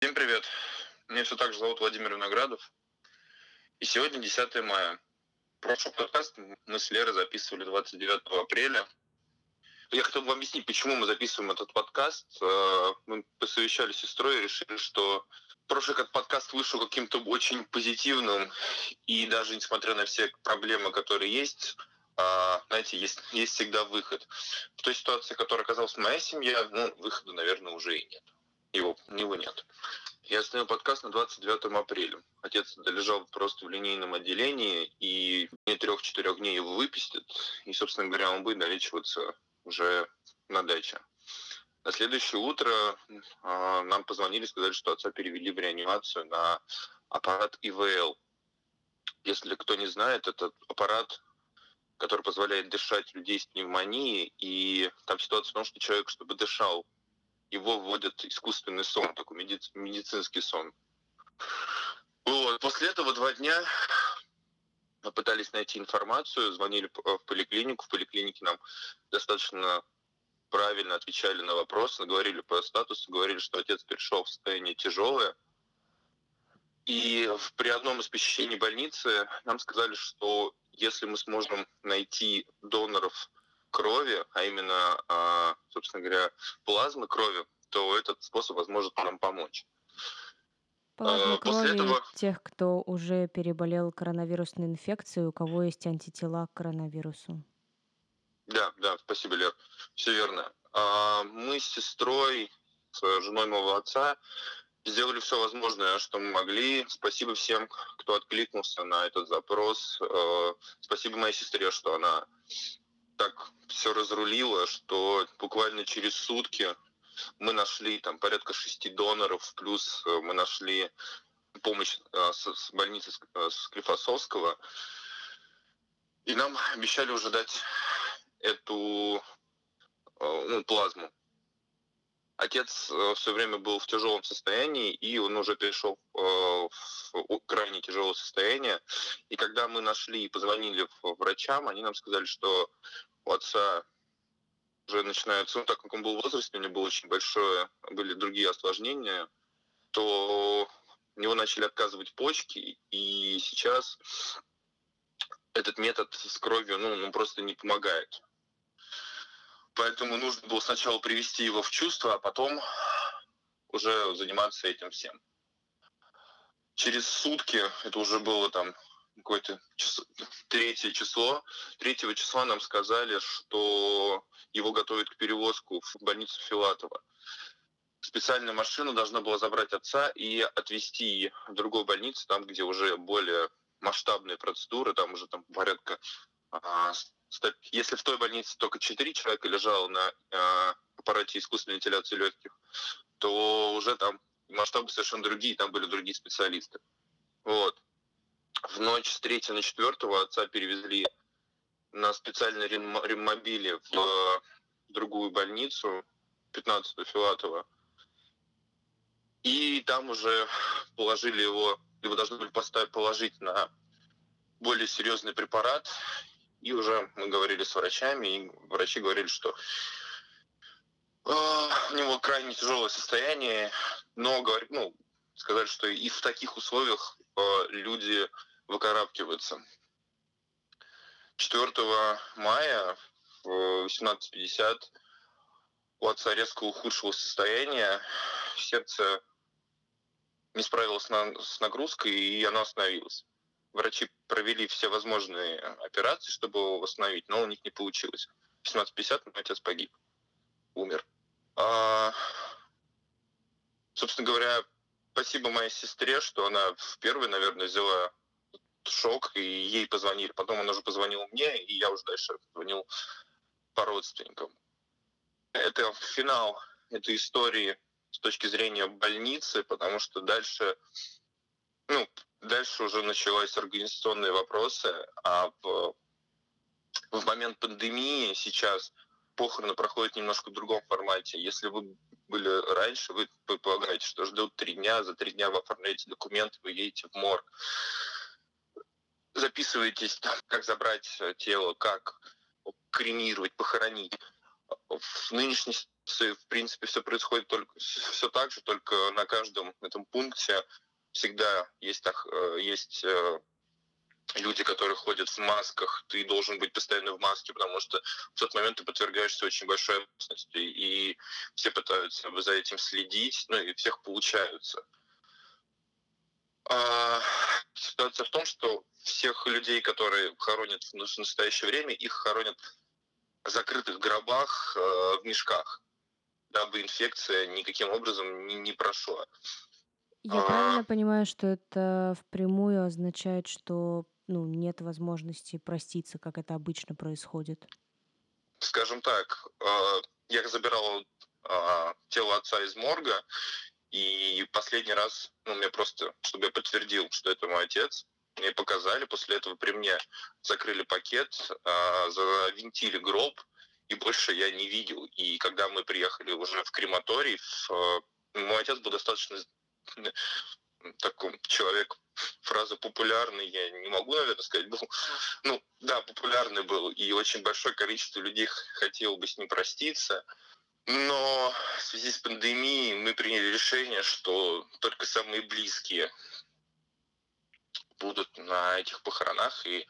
Всем привет. Меня все так же зовут Владимир Виноградов. И сегодня 10 мая. Прошлый подкаст мы с Лерой записывали 29 апреля. Я хотел бы объяснить, почему мы записываем этот подкаст. Э, мы посовещались с сестрой и решили, что прошлый подкаст вышел каким-то очень позитивным. И даже несмотря на все проблемы, которые есть, а, знаете, есть, есть всегда выход. В той ситуации, в которой оказалась моя семья, ну, выхода, наверное, уже и нет. Его, его нет. Я остановил подкаст на 29 апреля. Отец лежал просто в линейном отделении, и не трех-четырех дней его выпустят. И, собственно говоря, он будет долечиваться уже на даче. На следующее утро э, нам позвонили, сказали, что отца перевели в реанимацию на аппарат ИВЛ. Если кто не знает, это аппарат, который позволяет дышать людей с пневмонией, и там ситуация в том, что человек, чтобы дышал его вводят искусственный сон, такой меди- медицинский сон. Вот. После этого два дня мы пытались найти информацию, звонили в поликлинику. В поликлинике нам достаточно правильно отвечали на вопросы, говорили по статусу, говорили, что отец перешел в состояние тяжелое. И при одном из посещений больницы нам сказали, что если мы сможем найти доноров крови, а именно, а, собственно говоря, плазмы крови, то этот способ возможет нам помочь. Плазма а, крови этого... тех, кто уже переболел коронавирусной инфекцией, у кого есть антитела к коронавирусу. Да, да, спасибо, Лер. Все верно. А, мы с сестрой, с женой моего отца, сделали все возможное, что мы могли. Спасибо всем, кто откликнулся на этот запрос. Спасибо моей сестре, что она так все разрулило, что буквально через сутки мы нашли там порядка шести доноров, плюс э, мы нашли помощь э, с, больницы э, Склифосовского. И нам обещали уже дать эту ну, плазму. Отец все время был в тяжелом состоянии, и он уже перешел в крайне тяжелое состояние. И когда мы нашли и позвонили врачам, они нам сказали, что у отца уже начинается, ну, так как он был в возрасте, у него было очень большое, были другие осложнения, то у него начали отказывать почки, и сейчас этот метод с кровью, ну, ну просто не помогает. Поэтому нужно было сначала привести его в чувство, а потом уже заниматься этим всем. Через сутки, это уже было там какое-то третье число. Третьего числа нам сказали, что его готовят к перевозку в больницу Филатова. Специальная машина должна была забрать отца и отвезти в другую больницу, там, где уже более масштабные процедуры, там уже там порядка... А, если в той больнице только 4 человека лежало на а, аппарате искусственной вентиляции легких, то уже там масштабы совершенно другие, там были другие специалисты. Вот в ночь с 3 на 4 отца перевезли на специальной ремобиле в другую больницу, 15-ю Филатова. И там уже положили его, его должны были поставить, положить на более серьезный препарат. И уже мы говорили с врачами, и врачи говорили, что э, у него крайне тяжелое состояние, но ну, сказали, что и в таких условиях э, люди выкарабкиваются. 4 мая в 18.50 у отца резко ухудшилось состояние, сердце не справилось с нагрузкой, и оно остановилось. Врачи провели все возможные операции, чтобы его восстановить, но у них не получилось. В 17.50 мой отец погиб, умер. А, собственно говоря, спасибо моей сестре, что она в первой, наверное, взяла шок, и ей позвонили. Потом он уже позвонил мне, и я уже дальше звонил по родственникам. Это финал этой истории с точки зрения больницы, потому что дальше, ну, дальше уже начались организационные вопросы, а в, в момент пандемии сейчас похороны проходят немножко в другом формате. Если вы были раньше, вы предполагаете, что ждут три дня, за три дня вы оформляете документы, вы едете в морг записываетесь, там, как забрать тело, как кремировать, похоронить. В нынешней в принципе, все происходит только все так же, только на каждом этом пункте всегда есть, э, есть э, люди, которые ходят в масках, ты должен быть постоянно в маске, потому что в тот момент ты подвергаешься очень большой опасности, и все пытаются за этим следить, ну и всех получаются. А, ситуация в том, что всех людей, которые хоронят в настоящее время, их хоронят в закрытых гробах, э, в мешках, дабы инфекция никаким образом не, не прошла. Я правильно а. понимаю, что это впрямую означает, что ну, нет возможности проститься, как это обычно происходит? Скажем так, э, я забирал э, тело отца из морга, и последний раз, ну, мне просто, чтобы я подтвердил, что это мой отец, мне показали, после этого при мне закрыли пакет, э, завинтили гроб, и больше я не видел. И когда мы приехали уже в крематорий, в, мой отец был достаточно такой человек, фраза популярный, я не могу, наверное, сказать, был, ну, да, популярный был, и очень большое количество людей хотело бы с ним проститься, но в связи с пандемией мы приняли решение, что только самые близкие будут на этих похоронах, и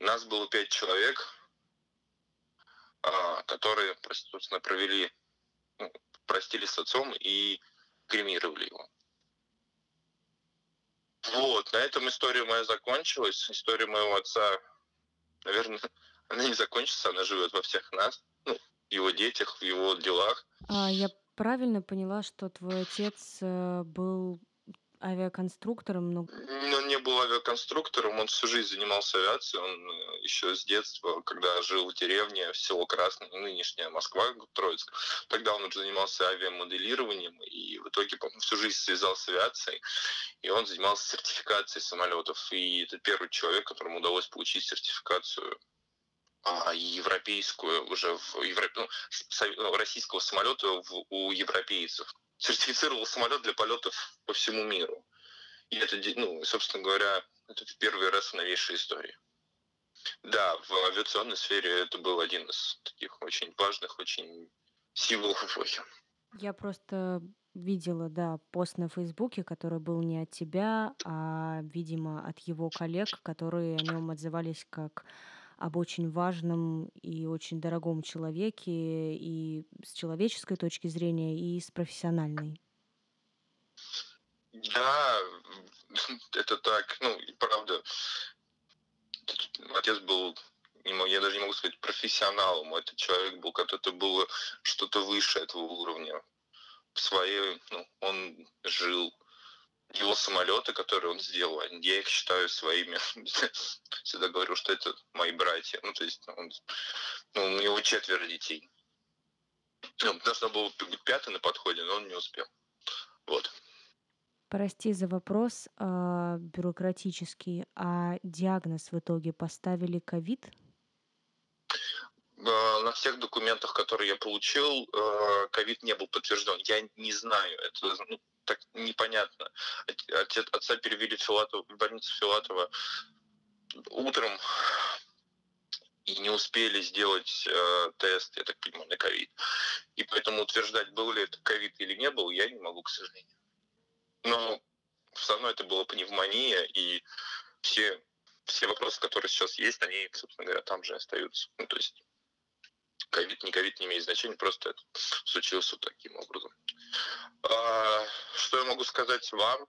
нас было пять человек, а, которые, собственно, провели, ну, простились с отцом и кремировали его. Вот, на этом история моя закончилась. История моего отца, наверное, она не закончится, она живет во всех нас, его детях, в его делах. А я правильно поняла, что твой отец э, был авиаконструктором, но... Ну, он не был авиаконструктором, он всю жизнь занимался авиацией, он э, еще с детства, когда жил в деревне, в село Красное, нынешняя Москва, Троицк, тогда он уже занимался авиамоделированием, и в итоге всю жизнь связался с авиацией, и он занимался сертификацией самолетов, и это первый человек, которому удалось получить сертификацию европейскую уже в Европ... ну, ну российского самолета в, у европейцев сертифицировал самолет для полетов по всему миру. И это, ну, собственно говоря, это в первый раз в новейшей истории. Да, в авиационной сфере это был один из таких очень важных, очень символов эпохи. Я просто видела, да, пост на Фейсбуке, который был не от тебя, а, видимо, от его коллег, которые о нем отзывались как об очень важном и очень дорогом человеке и с человеческой точки зрения, и с профессиональной. Да, это так. Ну, правда, отец был, я даже не могу сказать профессионалом, этот человек был, как это было что-то выше этого уровня. В своей, ну, он жил его самолеты, которые он сделал, я их считаю своими. Всегда говорю, что это мои братья. Ну, то есть он, ну, у него четверо детей. Ну, должно было быть пятый на подходе, но он не успел. Вот. Прости за вопрос э, бюрократический. А диагноз в итоге поставили ковид? А, на всех документах, которые я получил, а, ковид не был подтвержден. Я не знаю, это ну, так непонятно. Отец, отца перевели в, Филатов, в больницу Филатова утром и не успели сделать э, тест, я так понимаю, на ковид. И поэтому утверждать, был ли это ковид или не был, я не могу, к сожалению. Но все равно это была пневмония, и все, все вопросы, которые сейчас есть, они, собственно говоря, там же остаются. Ну, то есть ковид, не ковид не имеет значения, просто это случилось вот таким образом. А, что я могу сказать вам,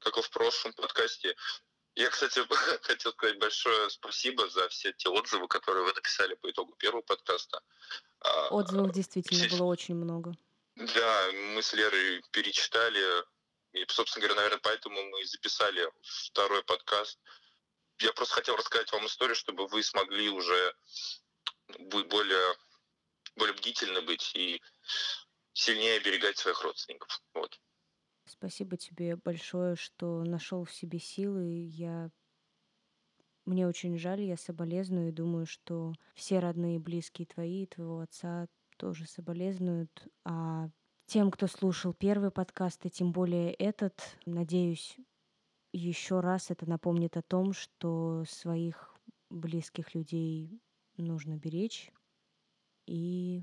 как и в прошлом подкасте? Я, кстати, хотел сказать большое спасибо за все те отзывы, которые вы написали по итогу первого подкаста. А, Отзывов действительно было очень много. Да, мы с Лерой перечитали, и, собственно говоря, наверное, поэтому мы и записали второй подкаст. Я просто хотел рассказать вам историю, чтобы вы смогли уже будет более, более бдительно быть и сильнее оберегать своих родственников. Вот. Спасибо тебе большое, что нашел в себе силы. Я мне очень жаль, я соболезную и думаю, что все родные и близкие твои, твоего отца тоже соболезнуют. А тем, кто слушал первый подкаст, и тем более этот, надеюсь, еще раз это напомнит о том, что своих близких людей нужно беречь и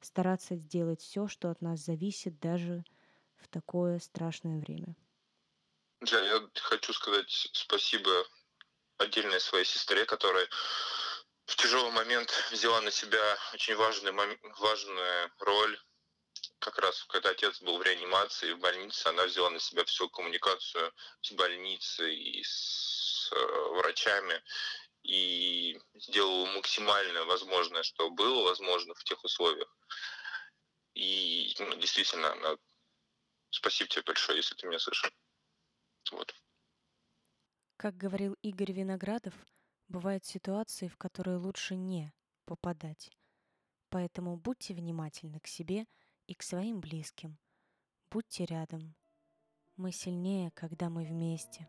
стараться сделать все, что от нас зависит даже в такое страшное время. Да, я хочу сказать спасибо отдельной своей сестре, которая в тяжелый момент взяла на себя очень важный, важную роль. Как раз, когда отец был в реанимации, в больнице, она взяла на себя всю коммуникацию с больницей и с э, врачами и сделала максимально возможное, что было возможно в тех условиях. И ну, действительно, спасибо тебе большое, если ты меня слышишь. Вот. Как говорил Игорь Виноградов, Бывают ситуации, в которые лучше не попадать. Поэтому будьте внимательны к себе и к своим близким. Будьте рядом. Мы сильнее, когда мы вместе.